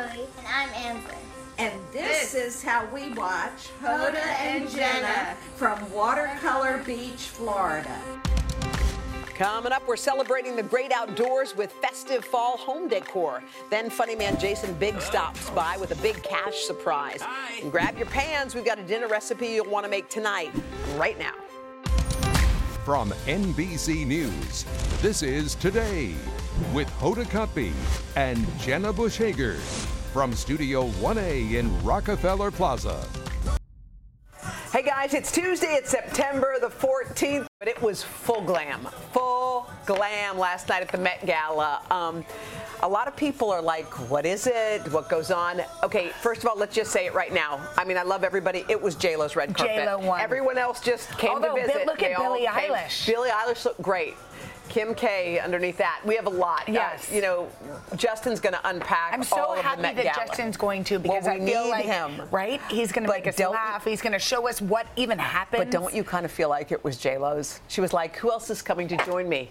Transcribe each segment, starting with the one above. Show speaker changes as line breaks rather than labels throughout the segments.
Chloe. And I'm Amber.
And this,
This
is how we watch
Hoda and Jenna
from Watercolor Beach, Florida.
Coming up, we're celebrating the great outdoors with festive fall home decor. Then funny man Jason Biggs oh. stops by with a big cash surprise. And grab your pans, we've got a dinner recipe you'll want to make tonight, right now.
From NBC News, this is Today with Hoda Kotb and Jenna Bush Hager from Studio 1A in Rockefeller Plaza.
Hey guys, it's Tuesday, it's September the 14th, but it was full glam. Full glam last night at the Met Gala. Um, a lot of people are like, what is it? What goes on? Okay, first of all, let's just say it right now. I mean, I love everybody. It was JLo's red carpet.
J.Lo won.
Everyone else just came
Although,
to
Bi-
visit.
look at
They all
Billie
came.
Eilish.
Billie Eilish looked great. Kim K underneath that. We have a lot. Uh,
Yes.
you know, Justin's going to unpack
I'm so
all of
happy that
Gala.
Justin's going to
Well,
because
we
I feel
need
like
him.
right. He's going to make us laugh. He's going to show us what even happened.
But don't you kind of feel like it was J Lo's? She was like, who else is coming to join me?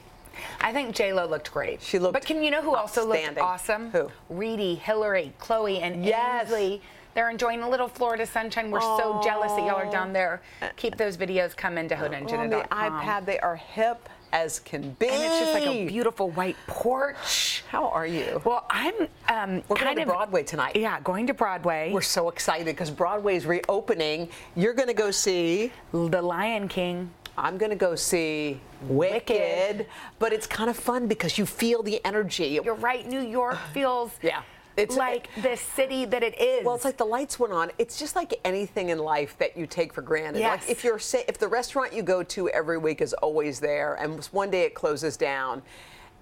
I think J Lo looked great.
She looked
But can you know who also looked awesome?
Who?
Reedy, Hillary, Chloe, and
Yes.
Ainsley. They're enjoying a little Florida sunshine. We're so jealous that y'all are down there. Keep those videos coming to
on the iPad, they are hip as can be.
And it's just like a beautiful white porch.
How are you?
Well, I'm um,
We're going to Broadway tonight.
Yeah, going to Broadway.
We're so excited because Broadway is reopening. You're going to go see.
The Lion King.
I'm going to go see Wicked,
Wicked.
but it's kind of fun because you feel the energy.
You're right. New York feels
Yeah. It's-
like the city that it is.
Well, it's like the lights went on. It's just like anything in life that you take for granted.
Yes.
Like if you're if the restaurant you go to every week is always there, and one day it closes down,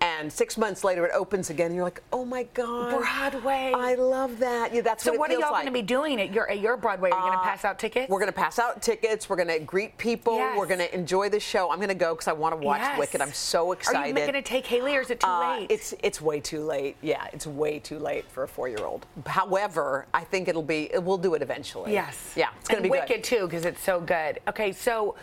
and six months later it opens again, And you're like, oh my god,
Broadway.
I love that. Yeah, that's
so
what,
what are y'all
like.
going to be doing at your at your Broadway? Are you going
Uh,
to pass out tickets?
We're going to pass out tickets. We're going to greet people.
Yes.
We're going to enjoy the show. I'm going to go because I want to watch
Yes.
Wicked. I'm so excited.
Are you going to take Haley, or is it too
Uh,
late?
It's it's way too late. Yeah, it's way too late for a four-year-old. However, I think it'll be. We'll do it eventually.
yes.
Yeah, it's going to be
Wicked
good.
too because it's so good. Okay, so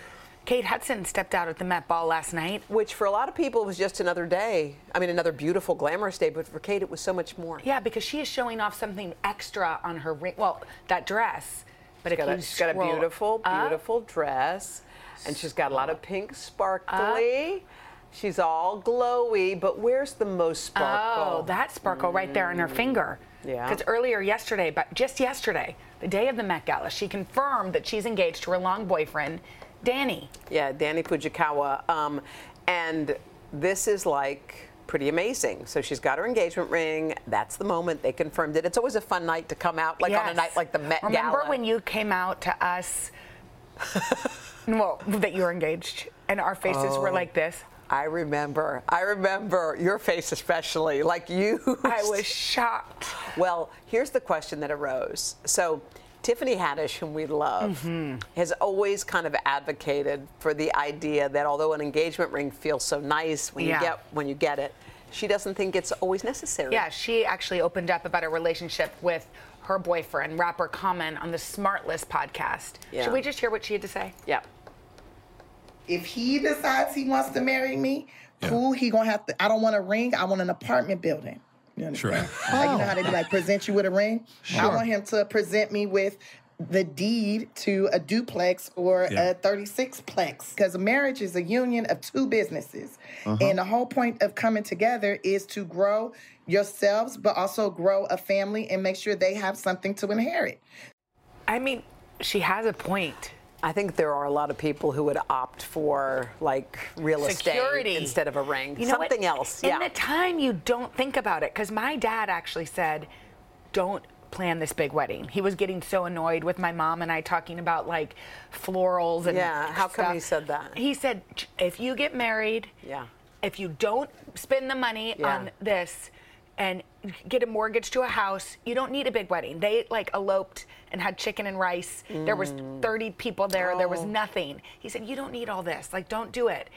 Kate Hudson stepped out at the Met Ball last night.
Which for a lot of people was just another day. I mean, another beautiful, glamorous day. But for Kate, it was so much more.
Yeah, because she is showing off something extra on her ring. Well, that dress. But if
Got a, she's got a
scroll
beautiful,
up-
beautiful dress, and she's got a lot of pink sparkly. She's all glowy, but where's the most sparkle?
Oh, that sparkle right there on her mm. finger.
Yeah.
Because earlier yesterday, but just yesterday, the day of the Met Gala, she confirmed that she's engaged to her long boyfriend, Danny.
Yeah, Danny Fujikawa. Um, and this is like pretty amazing. So she's got her engagement ring. That's the moment they confirmed it. It's always a fun night to come out, like on a night like the Met
Remember
Gala.
when you came out to us? well, that you were engaged, and our faces were like this.
I remember. I remember your face especially, like you.
I was shocked.
Well, here's the question that arose. So, Tiffany Haddish, whom we love,
Mm-hmm.
has always kind of advocated for the idea that although an engagement ring feels so nice when
Yeah.
you get when you get it, she doesn't think it's always necessary.
Yeah, she actually opened up about her relationship with her boyfriend, rapper Common, on the Smartless podcast.
Yeah.
Should we just hear what she had to say?
Yeah.
if he decides he wants to marry me, cool. He gonna have to. I don't want a ring. I want an apartment building. You understand? Like, you know how they be like present you with a ring. Sure. I want him to present me with the deed to a duplex or
Yeah.
a 36 plex because marriage is a union of two businesses uh-huh. and the whole point of coming together is to grow yourselves but also grow a family and make sure they have something to inherit
I mean, she has a point.
I think there are a lot of people who would opt for like real
Security
estate instead of a ring.
You know what?
Something else.
In
yeah.
the time, you don't think about it because my dad actually said, "Don't plan this big wedding." He was getting so annoyed with my mom and I talking about like florals and
Yeah, how come he said that?
He said, "If you get married,
yeah.
if you don't spend the money
Yeah.
on this and get a mortgage to a house, you don't need a big wedding. They like eloped and had chicken and rice. There was
Mm.
30 people there. There was
Oh.
nothing. He said, "You don't need all this. Like, don't do it."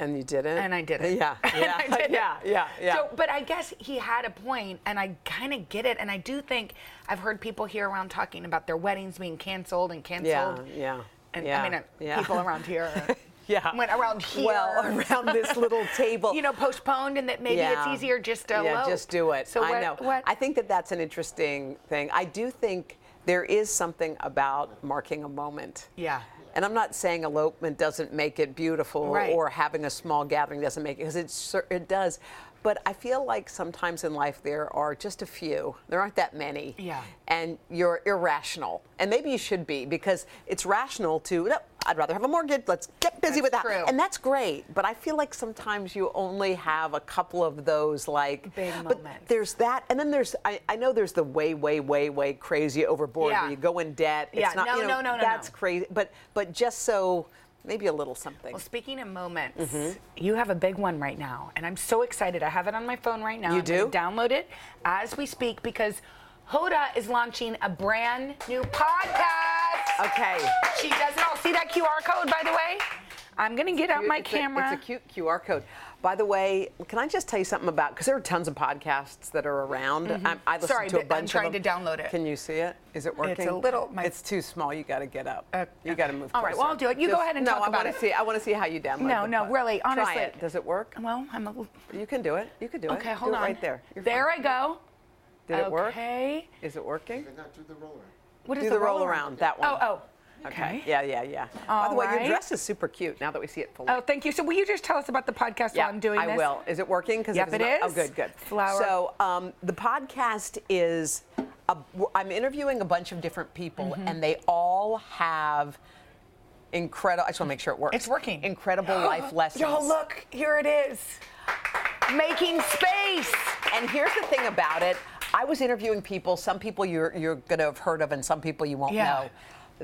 And you did it.
And I did it.
Yeah. Yeah.
I did it.
yeah. Yeah. Yeah.
So, but I guess he had a point, and I kind of get it. And I do think I've heard people here around talking about their weddings being canceled and canceled.
Yeah. Yeah.
And
yeah.
I mean, uh,
yeah.
people around here.
Yeah.
Went around here.
Well, around this little table.
You know, postponed, and that maybe
Yeah.
it's easier just to
yeah, just do it.
So
I
what,
know.
What?
I think that that's an interesting thing. I do think there is something about marking a moment.
yeah.
And I'm not saying elopement doesn't make it beautiful
Right.
or having a small gathering doesn't make it, because it, it does. But I feel like sometimes in life there are just a few. There aren't that many.
Yeah.
And you're irrational. And maybe you should be because it's rational to, I'd rather have a mortgage. Let's get busy
That's
with that.
true.
And that's great. But I feel like sometimes you only have a couple of those like
Big
but
moments.
There's that, and then there's I, I know there's the way, way, way, way crazy overboard
Yeah.
where you go in debt. It's
Yeah,
not,
no,
you know,
no, no, no,
That's
no.
crazy. But but just so maybe a little something.
Well, speaking of moments,
Mm-hmm.
you have a big one right now, and I'm so excited. I have it on my phone right now.
You
I'm
do?
Download it as we speak because Hoda is launching a brand new podcast.
Okay.
She doesn't all see that QR code, by the way. I'm gonna get out my
It's a-
camera.
it's a cute QR code. By the way, can I just tell you something about? Because there are tons of podcasts that are around. I, I listen
Mm-hmm. Sorry,
to a
th- I'm trying to download it.
Can you see it? Is it working?
It's a little- my-
It's too small. You got to get up.
Uh,
you got to move.
all right, well. I'll do it. You go ahead and
no,
talk
I
about
wanna
it.
See, I want to see how you download.
It.
No,
no,
pod-
really, honestly.
Try it. Does it work?
well, I'm a,
You can do it. You can do it.
okay. Hold
do
on.
It right there. You're
there
fine.
I go.
Did it work?
Okay.
Is it working?
What is
Do the roll around. That one.
Oh, oh.
Okay. Yeah, yeah, yeah. By the way,
right.
your dress is super cute. Now that we see it fully.
Oh, thank you. So will you just tell us about the podcast
Yeah,
while I'm doing
I
this?
will. Is it working? 'Cause
Yep, it
it's not-
is.
Oh, good, good.
Flower.
So um, the podcast is, a, I'm interviewing a bunch of different people,
Mm-hmm.
and they all have incredible. I just want to make sure it works.
It's working.
Incredible life lessons.
Y'all, look, here it is. Making space.
And here's the thing about it. I was interviewing people. Some people you're you're gonna have heard of, and some people you won't
Yeah.
know.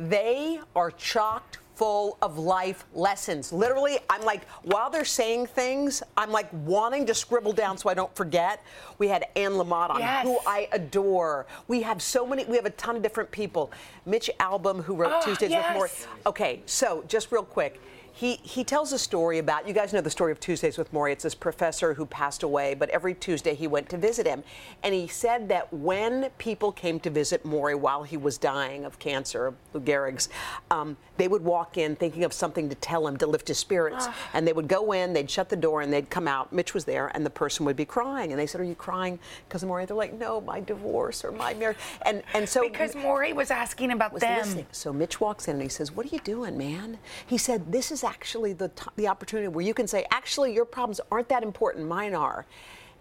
They are chocked full of life lessons. Literally, I'm like, while they're saying things, I'm like wanting to scribble down so I don't forget. We had Anne Lamott on,
Yes.
who I adore. We have so many. We have a ton of different people. Mitch Albom, who wrote
Oh,
Tuesdays
yes.
with Morrie. Okay, so just real quick. He, he tells a story about, you guys know the story of Tuesdays with Morrie. It's this professor who passed away, but every Tuesday he went to visit him. And he said that when people came to visit Morrie while he was dying of cancer, Lou Gehrig's, um, they would walk in thinking of something to tell him to lift his spirits. And they would go in, they'd shut the door, and they'd come out. Mitch was there, and the person would be crying. And they said, Are you crying because of Morrie? They're like, No, my divorce or my marriage. And, and so.
Because Morrie was asking about
was
them.
listening. So Mitch walks in and he says, "What are you doing, man?" He said, "This is actually the the opportunity where you can say, actually, your problems aren't that important. Mine are."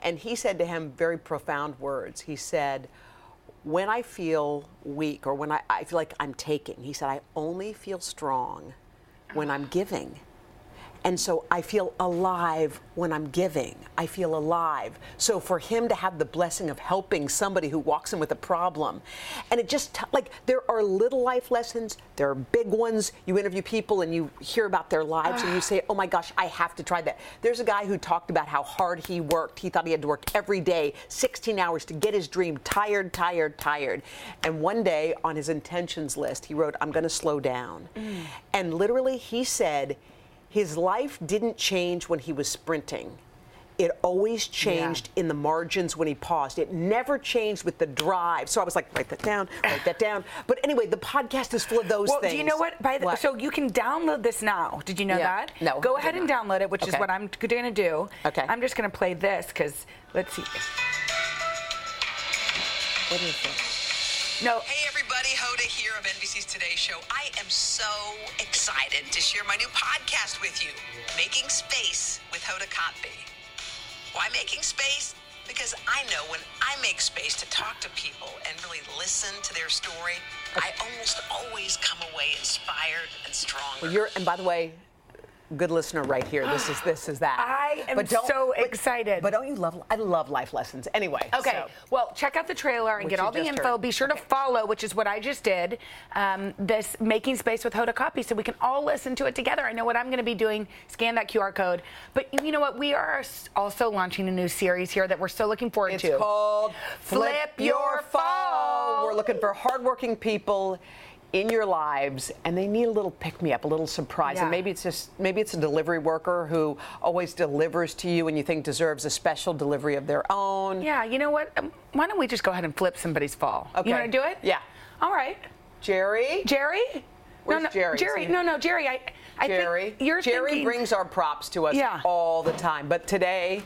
And he said to him very profound words. He said, "When I feel weak or when I, I feel like I'm taking," he said, "I only feel strong when I'm giving." And so I feel alive when I'm giving. I feel alive. So for him to have the blessing of helping somebody who walks in with a problem, and it just, like, there are little life lessons, there are big ones. You interview people and you hear about their lives and you say, oh my gosh, I have to try that. There's a guy who talked about how hard he worked. He thought he had to work every day, 16 hours to get his dream, tired, tired, tired. And one day on his intentions list, he wrote, I'm going to slow down. Mm. And literally, he said, his life didn't change when he was sprinting. It always changed in the margins when he paused. It never changed with the drive. So I was like, write that down, write that down. But anyway, the podcast is full of those
Well,
things.
do you know what? By the,
What?
So you can download this now. Did you know
Yeah.
that?
No,
Go ahead and download it, which is what I'm going to do.
Okay.
I'm just going to play this because let's see.
What is it?
No.
Hey everybody, Hoda here of NBC's Today Show. I am so excited to share my new podcast with you, Making Space with Hoda Kotb. Why making space? Because I know when I make space to talk to people and really listen to their story, I almost always come away inspired and strong.
Well, you're, and by the way, good listener right here. This is this is that.
I am
But
so
but-
excited.
But don't you love? I love life lessons. Anyway.
Okay,
so-
well, check out the trailer and
Which
get all the info.
heard.
Be sure to follow, which is what I just did, um, this Making Space with Hoda Kotb, so we can all listen to it together. I know what I'm going to be doing. Scan that QR code. But you know what? We are also launching a new series here that we're so looking forward
It's
to.
It's called
Flip Your Fall.
We're looking for hardworking people in your lives and they need a little pick me up, a little surprise.
Yeah.
And maybe it's just maybe it's a delivery worker who always delivers to you and you think deserves a special delivery of their own.
Yeah, you know what? Um, Why don't we just go ahead and flip somebody's fall?
Okay.
You want to do it?
Yeah.
All right.
Jerry?
Jerry?
Where's
no, no,
Jerry?
Jerry. No, no, Jerry. I, I
Jerry. Jerry
thinking,
brings our props to us
Yeah.
all the time. But today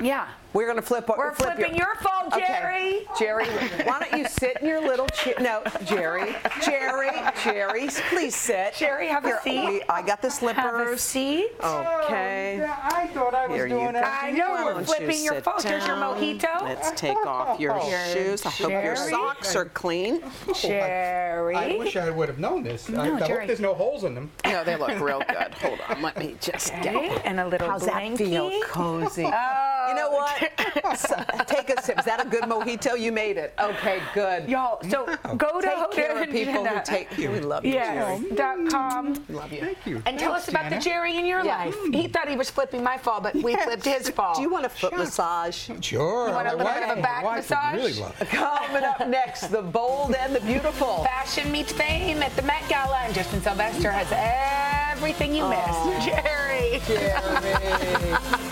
Yeah.
We're going to flip.
We're
flip
flipping your fall,
Okay.
Jerry.
Jerry, why don't you sit in your little chair? No, Jerry. Jerry. Jerry, please sit.
Jerry, have a
Here,
seat.
we- I got the slippers.
Have a seat.
Okay.
Oh, I thought I was
Here you
doing
go.
it.
I know
Why
we're flipping
you
your
sit
phone. Here's your mojito.
Let's take off your shoes. I hope your socks are clean.
Jerry.
I wish I would have known this. I, I
Jerry.
hope there's no holes in them.
No, they look real good. Hold on, let me just
Okay,
get.
and a little
How's that feel?
blankie.
Cozy. Oh, you know what? S- Take a sip. Is that a good mojito? You made it. Okay, good.
Y'all, so mm. go to
Take care
Hoda
of people who
Jenna.
take. We love you,
Yes,
Jerry.
dot com.
Love you.
Thank you.
And tell us about the Jerry in your life. He mm. thought he was flipping my fall, but we flipped his fall.
Do you want a foot massage?
Sure.
You want a
my
little bit of a back
my wife would
massage?
Really love it.
Coming up next, the bold and the beautiful.
Fashion meets fame at the Met Gala, and Justin Sylvester has everything you missed. Jerry.
Jerry.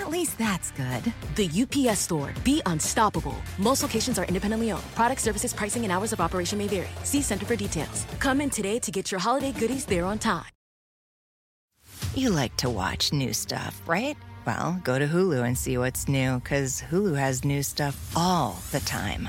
At least that's good.
The UPS store. Be unstoppable. Most locations are independently owned. Product services, pricing, and hours of operation may vary. See Center for details. Come in today to get your holiday goodies there on time.
You like to watch new stuff, right? Well, go to Hulu and see what's new, because Hulu has new stuff all the time.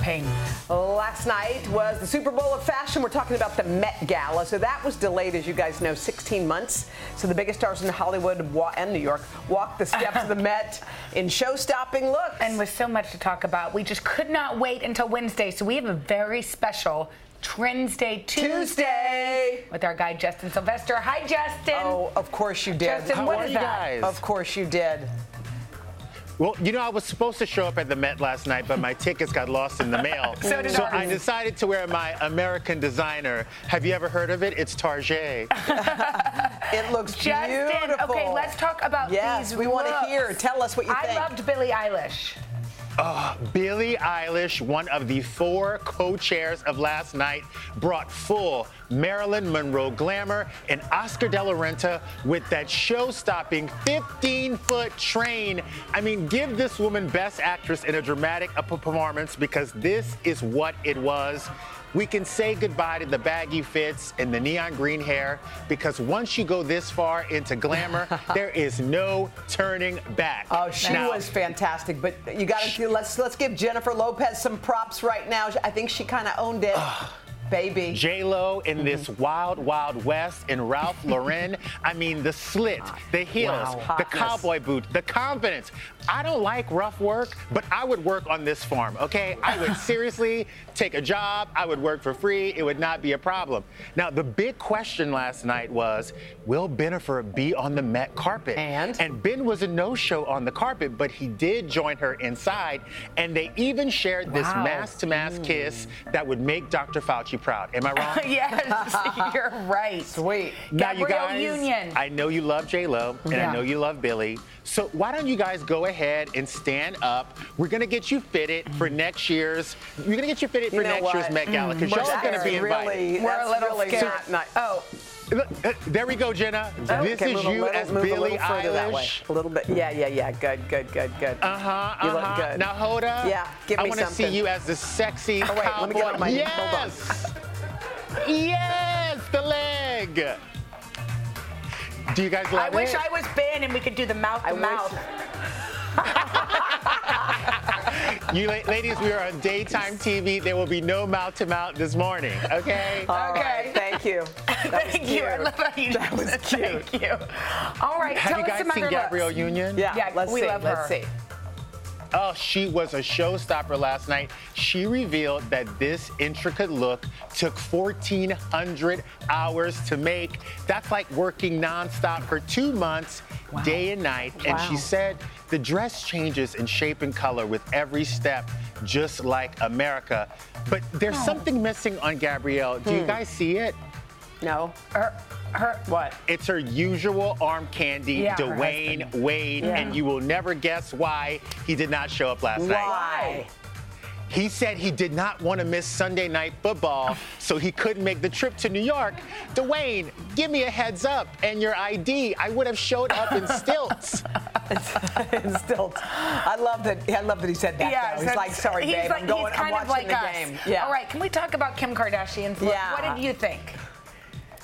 Pain. Last night was the Super Bowl of fashion. We're talking about the Met Gala. So that was delayed, as you guys know, 16 months. So the biggest stars in Hollywood and New York walked the steps of the Met in show-stopping looks.
And with so much to talk about, we just could not wait until Wednesday. So we have a very special Trends Day Tuesday,
Tuesday.
with our guy Justin Sylvester. Hi, Justin.
Oh, of course you did.
Justin,
How
what
are
is
you
that?
guys?
Of course you did.
Well, you know, I was supposed to show up at the Met last night, but my tickets got lost in the mail.
So did
so
ours.
I decided to wear my American designer. Have you ever heard of it? It's Target.
It looks
Justin,
beautiful.
okay, let's talk about
Yes,
these
we want to hear. Tell us what you
I
think.
I loved Billie Eilish.
Billie Eilish, one of the four co-chairs of last night, brought full Marilyn Monroe glamour and Oscar de la Renta with that show-stopping 15-foot train. I mean, give this woman Best Actress in a dramatic performance because this is what it was. We can say goodbye to the baggy fits and the neon green hair because once you go this far into glamour, there is no turning back.
Oh, she
Now-
was fantastic, but you got to let's let's give Jennifer Lopez some props right now. I think she kind of owned it, baby.
J Lo in mm-hmm. this wild, wild west, and Ralph Lauren. I mean, the slit, the heels,
Wow.
the cowboy boot, the confidence. I don't like rough work, but I would work on this farm, okay? I would seriously take a job. I would work for free. It would not be a problem. Now, the big question last night was, will Bennifer be on the Met carpet?
And?
And Ben was a no-show on the carpet, but he did join her inside, and they even shared this
Wow.
mask-to-mask mm. kiss that would make Dr. Fauci proud. Am I wrong?
yes, you're right.
Sweet.
Now, you
Gabrielle
guys,
Union.
I know you love J Lo and
Yeah.
I know you love Billie. So why don't you guys go ahead and stand up? We're gonna get you fitted for next year's. We're gonna get you fitted
You
for
know
next
what?
year's Met Gala because
Mm,
y'all are gonna be invited.
really-
We're a little
really
scared.
not- not-
Oh,
Look, uh, there we go, Jenna.
Oh,
this
okay,
is
move a
you
little-
as
move a
Billie
further that way.
Eilish.
A little bit. Yeah, yeah, yeah. Good, good, good, good.
Uh huh.
You
uh-huh.
look good.
Now, Hoda.
Yeah, give me
I
me
wanna see you as the sexy
Oh, wait,
cowboy.
let me get on my-
yes.
hold
yes, the leg. Do you guys love it?
I
it?
wish I was Ben and we could do the mouth to mouth.
You la- ladies, we are on daytime TV. There will be no mouth to mouth this morning. Okay.
All right, Thank you. That was
Thank you. I love how you
That
just
was
said
cute.
Thank you. All right.
Have
tell
you
us
guys
some
seen Gabrielle
looks.
Union?
Yeah,
Yeah,
let's
we
see.
love
let's
her.
see.
Oh, she was a showstopper last night. She revealed that this intricate look took 1,400 hours to make. That's like working nonstop for two months, day and night. And she said the dress changes in shape and color with every step, just like America. But there's oh. something missing on Gabrielle. Do you hmm. guys see it?
No.
Her, her,
What?
It's her usual arm candy,
Yeah,
Dwayne. Wade,
Yeah.
and you will never guess why he did not show up last night.
Why?
He said he did not want to miss Sunday night football, so he couldn't make the trip to New York. Dwayne, give me a heads up and your ID. I would have showed up in stilts.
Still, I love that. I love that he said that.
yeah,
though. He's
so
like, sorry,
he's
babe,
like,
I'm going.
He's kind
I'm
of like
the
us.
game. Yeah.
All right, can we talk about Kim Kardashian's look?
Yeah.
What did you think?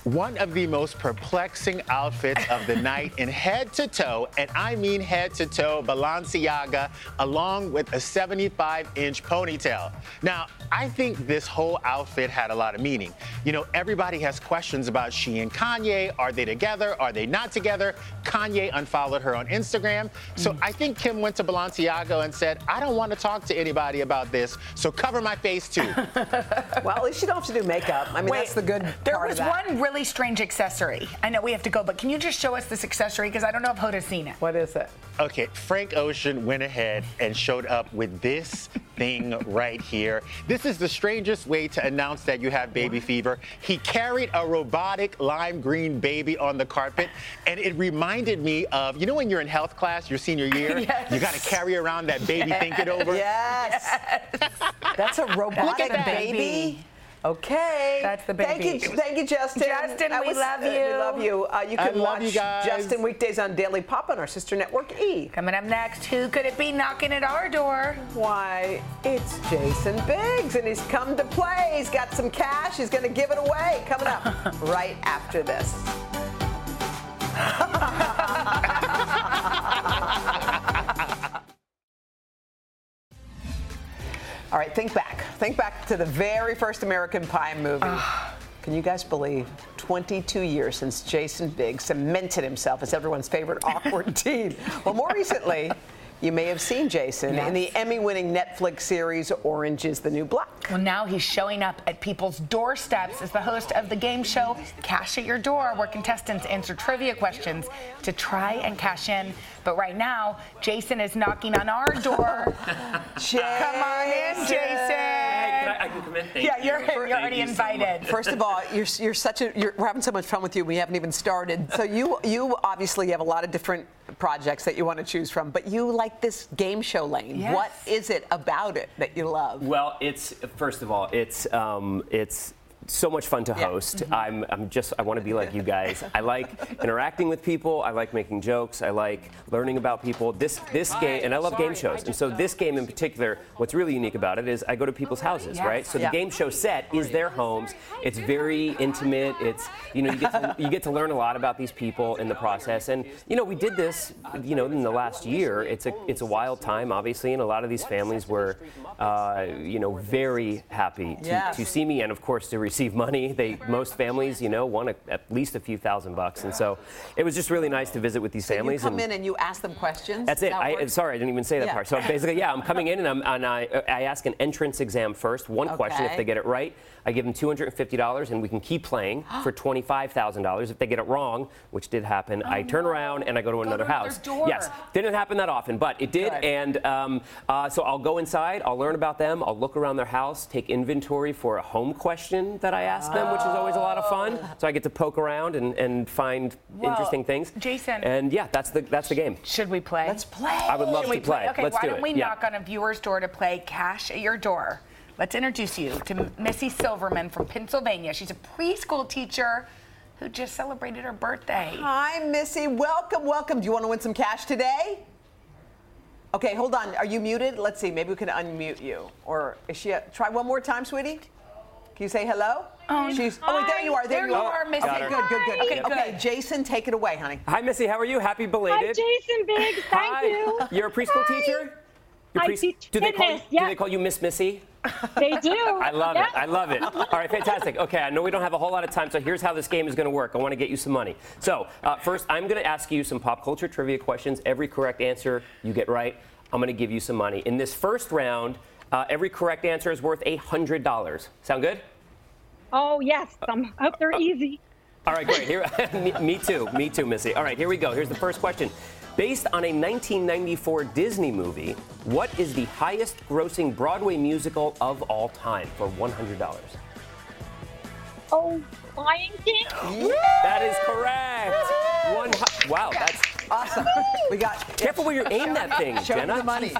One of the most perplexing outfits of the night in head to toe, and I mean head to toe, Balenciaga, along with a 75 inch ponytail. Now, I think this whole outfit had a lot of meaning. You know, everybody has questions about she and Kanye. Are they together? Are they not together? Kanye unfollowed her on Instagram. So mm. I think Kim went to Balenciaga and said, I don't want to talk to anybody about this, so cover my face too.
Well, at least you don't have to do makeup. I mean,
Wait,
that's the good
There
part
was
of that.
one really strange accessory. I know we have to go, but can you just show us this accessory? Because I don't know if Hoda's seen it.
What is it?
Okay, Frank Ocean went ahead and showed up with this thing right here. This is the strangest way to announce that you have baby fever. He carried a robotic lime green baby on the carpet, and it reminded me of you know when you're in health class, your senior year,
Yes.
you got to carry around that baby thinking over.
Yes. That's a robotic
that.
baby. Okay.
That's the
Thank
baby.
you, thank you, Justin.
Justin,
That
we love
uh, We
you.
love you. Uh, you
I
can
love
watch
you guys.
Justin weekdays on Daily Pop on our sister network E.
Coming up next, who could it be knocking at our door?
Why, it's Jason Biggs, and he's come to play. He's got some cash. He's going to give it away. Coming up right after this. All right, think back. Think back to the very first American Pie movie. Ah. Can you guys believe 22 years since Jason Biggs cemented himself as everyone's favorite awkward teen? Well, more recently, you may have seen Jason in the Emmy winning Netflix series Orange is the New Black.
Well, now he's showing up at people's doorsteps as the host of the game show Cash at Your Door, where contestants answer trivia questions to try and cash in. But right now, Jason is knocking on our door. Come on in, Jason.
Can I, I can come in. Thank
yeah,
you.
you're, you're already
you so
invited.
First of all, you're, you're such a you're, we're having so much fun with you. We haven't even started. So you you obviously have a lot of different projects that you want to choose from, but you like this game show lane.
Yes.
What is it about it that you love?
Well, it's first of all, it's um, it's so much fun to host. I'm, I'm just I want to be like you guys. I like interacting with people. I like making jokes. I like learning about people. This this game, and I love game shows. And so this game in particular, what's really unique about it is I go to people's houses, right? So
Yeah.
the game show set is their homes. It's very intimate. It's you know you get to, you get to learn a lot about these people in the process. And you know we did this you know in the last year. It's a it's a wild time obviously, and a lot of these families were uh, you know very happy to,
Yes.
to see me and of course to receive money. They most families you know want a, at least a few thousand bucks, and so it was just really nice to visit with these
So you
families.
come
and,
in and you ask them questions.
that's it.
that
I, sorry, I didn't even say that
Yeah.
part. So basically, yeah, I'm coming in and, I'm, and I, I ask an entrance exam first. One question. If they get it right, I give them $250 and we can keep playing for $25,000. If they get it wrong, which did happen, I turn around and I go to another
to
house.
door.
Yes, didn't happen that often, but it did.
Good.
And um, uh, so I'll go inside, I'll learn about them, I'll look around their house, take inventory for a home question that I ask them, which is always a lot of fun. So I get to poke around and, and find
Well,
interesting things.
Jason.
And yeah, that's the that's the game.
Should we play?
Let's play.
I would love
Should
to
we play?
play.
Okay,
Let's
why
do
don't
it.
we
Yeah.
knock on a viewer's door to play Cash at Your Door? Let's introduce you to Missy Silverman from Pennsylvania. She's a preschool teacher who just celebrated her birthday.
Hi, Missy. Welcome, welcome. Do you want to win some cash today? Okay, hold on. Are you muted? Let's see. Maybe we can unmute you. Or is she? A, try one more time, sweetie. Can you say hello?
Oh,
She's. Oh, wait, there you are. There,
There
you
you
are.
are, Missy.
Okay, good, good, good.
Okay,
okay. Jason, take it away, honey.
Hi, Missy. How are you? Happy belated.
Hi,
belated.
Jason Biggs. Thank
Hi.
you.
You're a preschool
Hi.
teacher.
I teach
do they call you,
fitness,
Do they call you Miss Missy?
They do.
I love
Yeah.
it. I love it. All right, fantastic. Okay, I know we don't have a whole lot of time, so here's how this game is going to work. I want to get you some money. So, uh, first, I'm going to ask you some pop culture trivia questions. Every correct answer you get right, I'm going to give you some money. In this first round, uh, every correct answer is worth $100. Sound good?
Oh yes, I hope they're easy.
All right, great. Here, me, me too. Me too, Missy. All right, here we go. Here's the first question. Based on a 1994 Disney movie, what is the highest grossing Broadway musical of all time for $100?
Oh, Lion King.
That is correct. One, hu- wow, that's
Awesome. We got.
careful where you aim that thing,
Show
Jenna.
the money.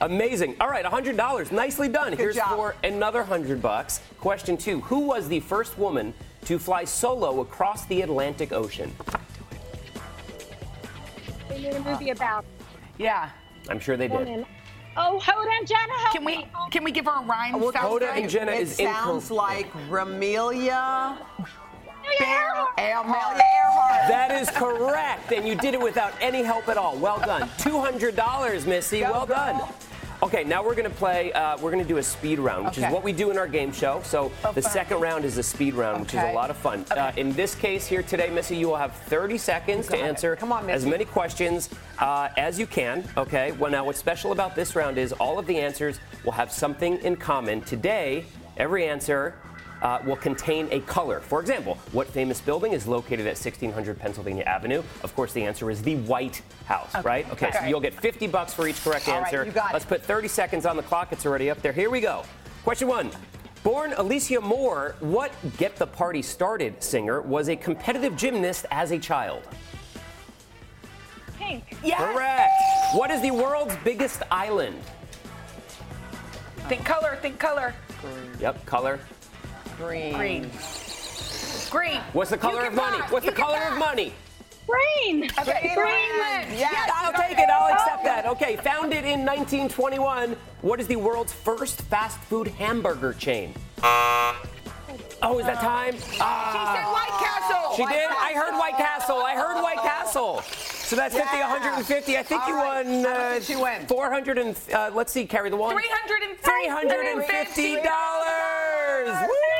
Amazing. All right, $100. Nicely done.
Good
Here's
job.
for another 100 bucks. Question 2. Who was the first woman to fly solo across the Atlantic Ocean?
They made a movie uh, about
Yeah.
I'm sure they did.
women. Oh, Hoda and Jenna, help
Can we
me.
can we give her a rhyme?
Well,
sound
Hoda
right?
and Jenna
it
is
sounds
incom-
like Ramelia.
Earhart.
Amelia Earhart.
That is correct, and you did it without any help at all. Well done. $200, Missy.
Go,
well
girl.
done. Okay, now we're going to play, uh, we're going to do a speed round, which
Okay.
is what we do in our game show. So the
fun.
second round is a speed round, which is a lot of fun. Uh, in this case here today, Missy, you will have 30 seconds to
it.
answer
Come on,
as many questions uh, as you can. Okay, well, now what's special about this round is all of the answers will have something in common. Today, every answer uh, will contain a color. For example, what famous building is located at 1600 Pennsylvania Avenue? Of course, the answer is the White House, right? Okay, so you'll get 50 bucks for each correct
All right,
answer.
you got it.
Let's put 30 seconds on the clock. It's already up there. Here we go. Question one. Born Alicia Moore, what Get the Party Started singer was a competitive gymnast as a child?
Pink.
Yes.
Correct. What is the world's biggest island?
Think color. Think color. Green.
Yep, color.
Green.
Green. Green.
What's the color of
can
money? What's
You
the
can
color of money?
Green.
Okay. Greenland.
Yes.
I'll take it. I'll accept that. Okay, founded in 1921, what is the world's first fast food hamburger chain? Oh, is that time?
She
Ah.
said White Castle.
She
White
did? I heard White Castle. I heard White Castle. So that's 50, 150. I think
All
you
right.
won
How
uh,
did she win?
400 and, uh, let's see, carry the one.
350
$350.
Thank you so much.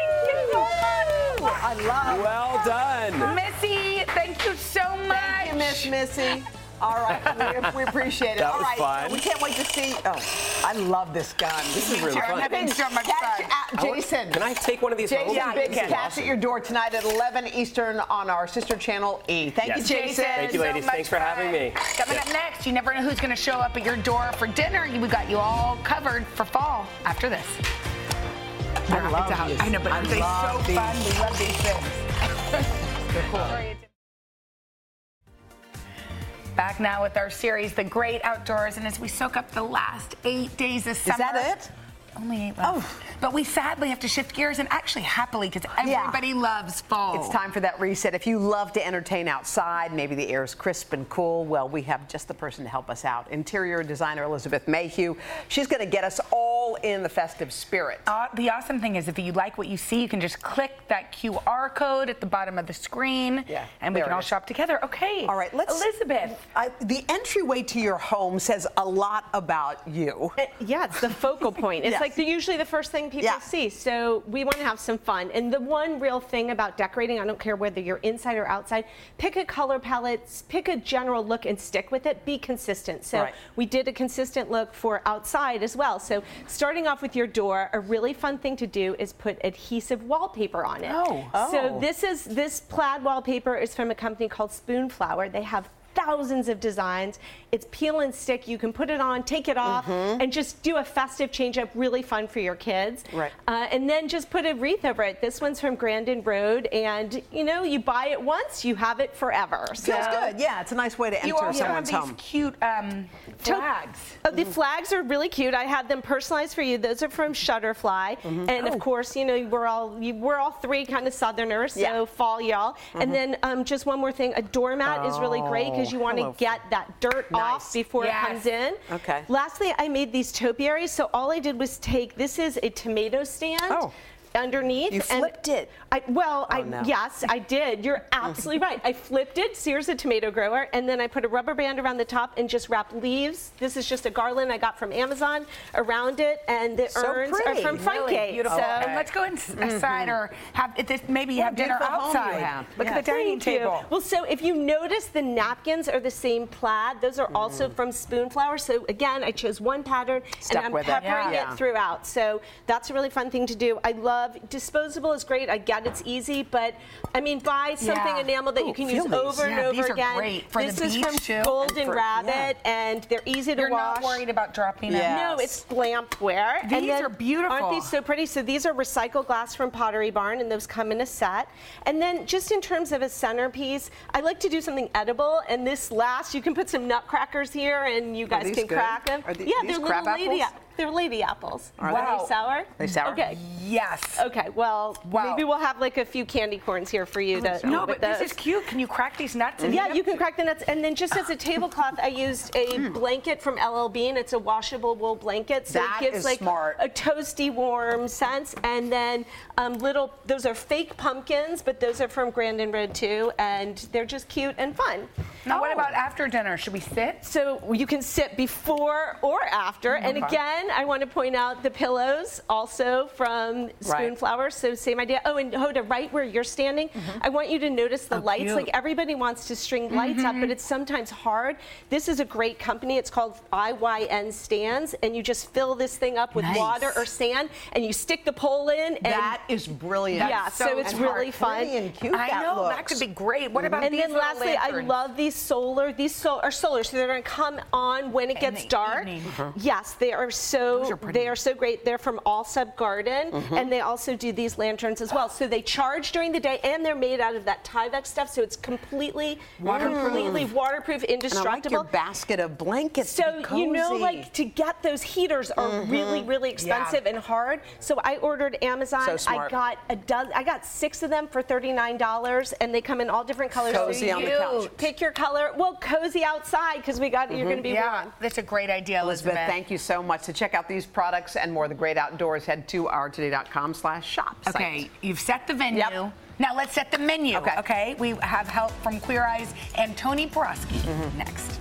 I love.
Well done.
Missy, thank you so much.
Thank you, Miss Missy. All right, we, we appreciate it.
That
All
was
right,
fun.
we can't wait to see. Oh, I love this gun.
This is really fun.
having so much
Catch,
fun.
I want-
Jason.
Can I take one of these
Jason
home?
Yeah, you
Biggs,
can.
At your door tonight at 11 Eastern on our sister channel E. Thank
Yes.
you, Jason.
Thank you,
so
ladies.
much
Thanks for having me.
Coming up next, you never know who's going to show up at your door for dinner. We got you all covered for fall after this.
I love
it's out.
these.
I know, but
I
they so
these.
fun? We love these things.
They're cool.
Back now with our series, The Great Outdoors, and as we soak up the last eight days of summer.
Is that it?
Only eight left. But we sadly have to shift gears and actually happily because
Yeah.
everybody loves fall.
It's time for that reset. If you love to entertain outside, maybe the air is crisp and cool, well, we have just the person to help us out. Interior designer Elizabeth Mayhew. She's going to get us all in the festive spirit.
Uh, the awesome thing is, if you like what you see, you can just click that QR code at the bottom of the screen,
Yeah,
and we can all
is.
shop together. Okay.
All right, let's.
Elizabeth.
I, the entryway to your home says a lot about you.
Yeah, it's the focal point. It's
Yeah.
like the, usually the first thing people see. So we want to have some fun. And the one real thing about decorating, I don't care whether you're inside or outside, pick a color palette, pick a general look and stick with it. Be consistent. So
Right.
we did a consistent look for outside as well. So starting off with your door, a really fun thing to do is put adhesive wallpaper on it.
Oh. oh.
So this is this plaid wallpaper is from a company called Spoonflower. They have thousands of designs. It's peel and stick. You can put it on, take it off, and just do a festive change up. Really fun for your kids.
Right.
Uh, and then just put a wreath over it. This one's from Grandin Road, and you know you buy it once, you have it forever.
Feels good. Yeah, it's a nice way to
You
enter
also
someone's
have these
home.
cute um, flags.
Oh, the flags are really cute. I had them personalized for you. Those are from Shutterfly,
Mm-hmm.
and
Oh.
of course, you know we're all you, we're all three kind of Southerners, so
Yeah.
fall y'all. And then um, just one more thing: a doormat is really great because you want to get that dirt off before
Yes.
it comes in.
Okay.
Lastly, I made these topiaries. So all I did was take this is a tomato stand.
Oh.
Underneath,
You
and
flipped it.
I, well, I
no.
yes, I did. You're absolutely right. I flipped it. Sears a tomato grower, and then I put a rubber band around the top and just wrapped leaves. This is just a garland I got from Amazon around it, and the
So
urns are from Front
Really
Gate.
beautiful.
So
And let's go inside or have if this, maybe have dinner
beautiful home you
outside.
have.
Look
Yeah.
at the dining
Thank you.
table.
Well, so if you notice, the napkins are the same plaid. Those are
Mm.
also from Spoonflower. So again, I chose one pattern
Stuck
and I'm
with it.
peppering
Yeah.
it throughout. So that's a really fun thing to do. I love disposable is great. I get it's easy, but I mean, buy something
Yeah.
enamel that
Ooh,
you can use
these.
over and
Yeah,
over
these are
again.
great for the
this is
beach,
from
too.
Golden
And for-
Rabbit, and they're easy to
You're
wash.
not worried about dropping them.
No, it's glampware. And
These
then-
are beautiful.
Aren't these so pretty? So these are recycled glass from Pottery Barn, and those come in a set. And then just in terms of a centerpiece, I like to do something edible. And this last, you can put some nutcrackers here, and you guys can
good?
crack them.
Are the-
yeah,
these
they're little lady. They're lady apples.
Are
Are
they?
sour?
They sour?
Okay.
Yes.
Okay. Well,
Wow.
maybe we'll have like a few candy corns here for you to.
No, but this is cute. Can you crack these nuts?
Yeah, you can crack the nuts. And then just as a tablecloth, I used a
Hmm.
blanket from LL Bean. It's a washable wool blanket. So
That
it gives like
smart.
a toasty, warm sense. And then um, little, those are fake pumpkins, but those are from Grandin Road too. And they're just cute and fun.
Now, what about after dinner? Should we sit?
So you can sit before or after. And
Okay.
Again, I want to point out the pillows also from
Right.
Spoonflower. So same idea. Oh, and Hoda, right where you're standing, mm-hmm. I want you to notice the
Oh,
lights.
cute.
Like everybody wants to string lights up, but mm-hmm. it's sometimes hard. This is a great company. It's called IYN Stands, and you just fill this thing up with
Nice.
water or sand, and you stick the pole in. And
That is brilliant.
Yeah, so it's really fun.
and cute
I
that
know that
looks.
could be great. What mm-hmm. about
and
these
then
little
lastly, I love these solar. These so, are solar, so they're going to come on when it
In
gets
the
dark.
evening. Uh-huh.
Yes, they are so.
Are
they are so great. They're from Allsop Garden, mm-hmm. and they also do these lanterns as well. So they charge during the day, and they're made out of that Tyvek stuff, so it's completely completely waterproof,
and I like
indestructible.
your basket of blankets.
So you know, like to get those heaters are mm-hmm. really, really expensive and hard. So I ordered Amazon.
So
I got a dozen. I got six of them for thirty nine dollars, and they come in all different colors. So
Cozy on the
you
couch.
Pick your color. Well, cozy outside because we got you're mm-hmm. going to be
Yeah,
warm.
that's a great idea,
Elizabeth,
Elizabeth.
thank you so much. To check out these products and more, of the great outdoors, head to ourtoday.com slash shop. site.
Okay, you've set the venue.
Yep.
Now let's set the menu.
Okay.
Okay. We have help from Queer Eyes and Tony Borowski
Mm-hmm.
next.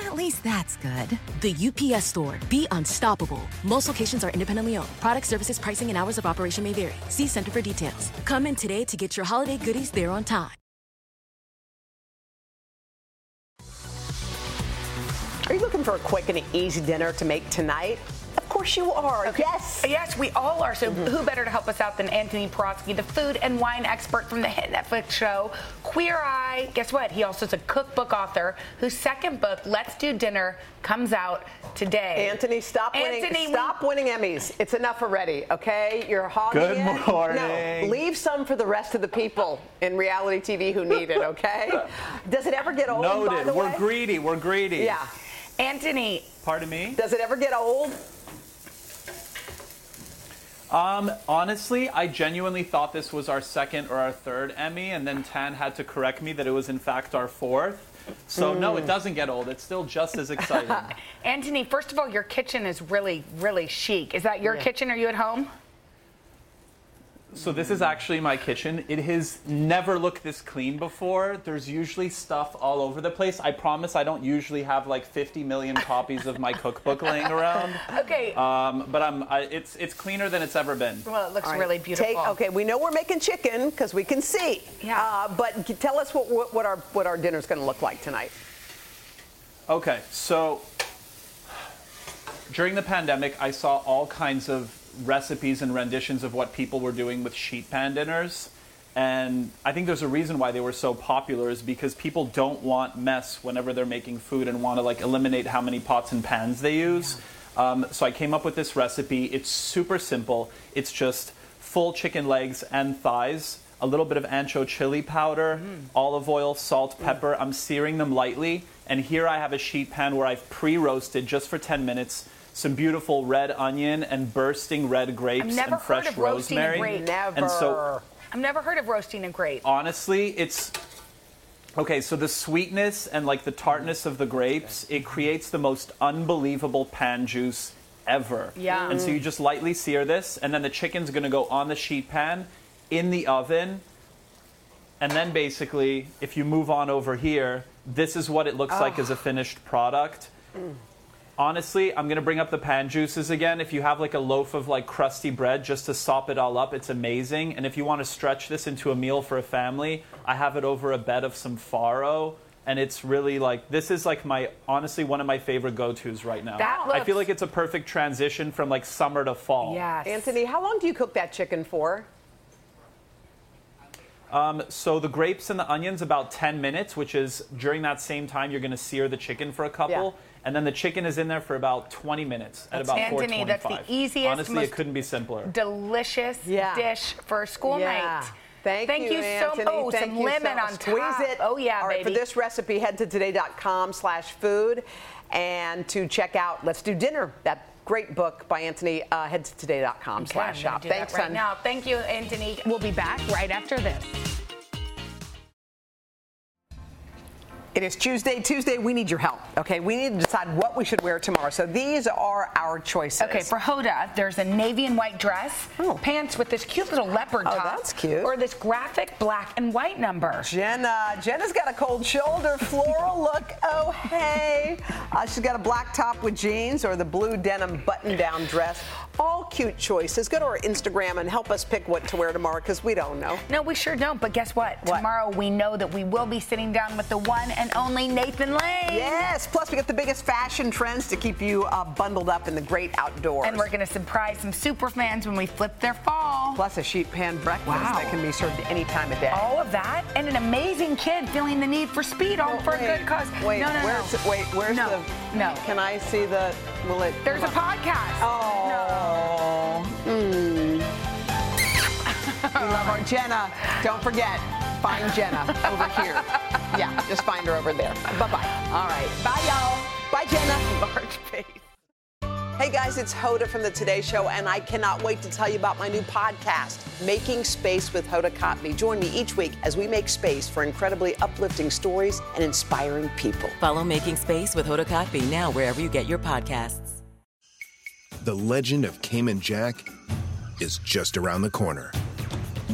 At least that's good. The UPS store. Be unstoppable. Most locations are independently owned. Product services, pricing, and hours of operation may vary. See Center for details. Come in today to get your holiday goodies there on time.
Are you looking for a quick and easy dinner to make tonight? Of course you are. Yes.
Yes, we all are.
Mm-hmm.
So, who better to help us out than Antoni Porowski, the food and wine expert from the hit Netflix show Queer Eye? Guess what? He also is a cookbook author whose second book, Let's Do Dinner, comes out today.
Antoni, stop winning.
Antoni, we-
stop winning Emmys. It's enough already. Okay, you're hogging
Good
it.
morning.
No, leave some for the rest of the people in reality TV who need it. Okay. Does it ever get old? By
Noted.
the
We're
way?
greedy. We're greedy.
Yeah.
Antoni,
Pardon me?
Does it ever get old?
Um, honestly, I genuinely thought this was our second or our third Emmy, and then Tan had to correct me that it was in fact our fourth. So no, it
Mm.
doesn't get old. It's still just as exciting.
Antoni, first of all, your kitchen is really, really chic. Is that your
Yeah.
kitchen? Are you at home?
So this is actually my kitchen. It has never looked this clean before. There's usually stuff all over the place. I promise I don't usually have like 50 million copies of my cookbook laying around.
Okay.
Um, but I'm, I, it's it's cleaner than it's ever been.
Well, it looks
All right.
really beautiful.
Take, okay, we know we're making chicken because we can see. Yeah. Uh, but tell us what, what, what our what our dinner's going to look like tonight.
Okay, so during the pandemic, I saw all kinds of recipes and renditions of what people were doing with sheet pan dinners. And I think there's a reason why they were so popular is because people don't want mess whenever they're making food and want to like eliminate how many pots and pans they use. Um, so I came up with this recipe. It's super simple. It's just full chicken legs and thighs, a little bit of ancho chili powder, olive oil, salt, pepper. I'm searing them lightly. And here I have a sheet pan where I've pre-roasted just for 10 minutes some beautiful red onion and bursting red grapes
I've never
and fresh
heard of roasting
rosemary.
a grape.
And so
I've never heard of roasting a grape.
honestly, it's okay. So the sweetness and like the tartness of the grapes, it creates the most unbelievable pan juice ever.
Yeah.
And so you just lightly sear this, and then the chicken's gonna go on the sheet pan in the oven. And then basically, if you move on over here, this is what it looks like
Oh.
as a finished product. Honestly, I'm gonna bring up the pan juices again. If you have like a loaf of like crusty bread just to sop it all up, it's amazing. And if you want to stretch this into a meal for a family, I have it over a bed of some farro. And it's really like this is like my honestly one of my favorite go-tos right now.
That
I feel
looks-
like it's a perfect transition from like summer to fall.
Yes. Antoni, how long do you cook that chicken for?
Um, so the grapes and the onions about 10 minutes, which is during that same time you're going to sear the chicken for a couple, and then the chicken is in there for about 20 minutes at
That's-
about
Antoni,
425.
that's the easiest,
Honestly,
most
it couldn't be simpler.
Delicious dish for a school
Yeah.
night.
Thank,
Thank you, so
Antoni.
much. Oh,
Thank
some lemon
so-
on
Squeeze
top.
it.
Oh, yeah,
All right,
baby.
for this recipe, head to today.com slash food. And to check out Let's Do Dinner, that great book by Antoni, uh, head to today.com
Okay,
slash shop. Thanks,
right
son.
now. Thank you, Antoni. We'll be back right after this.
It is Tuesday. Tuesday, we need your help. Okay, we need to decide what we should wear tomorrow. So these are our choices.
Okay, for Hoda, there's a navy and white dress, pants with this cute little leopard top.
Oh,
top.
that's cute.
Or this graphic black and white number.
Jenna, Jenna's got a cold shoulder floral look. Oh, hey. Uh, she's got a black top with jeans or the blue denim button down dress. All cute choices. Go to our Instagram and help us pick what to wear tomorrow because we don't know.
No, we sure don't. But guess what? Tomorrow we know that we will be sitting down with the one and only Nathan Lane.
Yes. Plus, we got the biggest fashion trends to keep you uh, bundled up in the great outdoors.
And we're going to surprise some super fans when we flip their fall.
Plus, a sheet pan breakfast
Wow.
that can be served any time of day.
All of that and an amazing kid feeling the need for speed all for a good cause.
Wait,
no, no,
where's
no.
The, wait, where's
no,
the?
No.
Can I see the? Will it?
There's a podcast.
Oh. We love our Jenna. Don't forget, find Jenna over here. Yeah, just find her over there. Bye bye. All right. Bye, y'all. Bye, Jenna. Large face. Hey guys, it's Hoda from the Today Show, and I cannot wait to tell you about my new podcast, Making Space with Hoda Kotb. Join me each week as we make space for incredibly uplifting stories and inspiring people.
Follow Making Space with Hoda Kotb now wherever you get your podcasts.
The legend of Cayman Jack is just around the corner.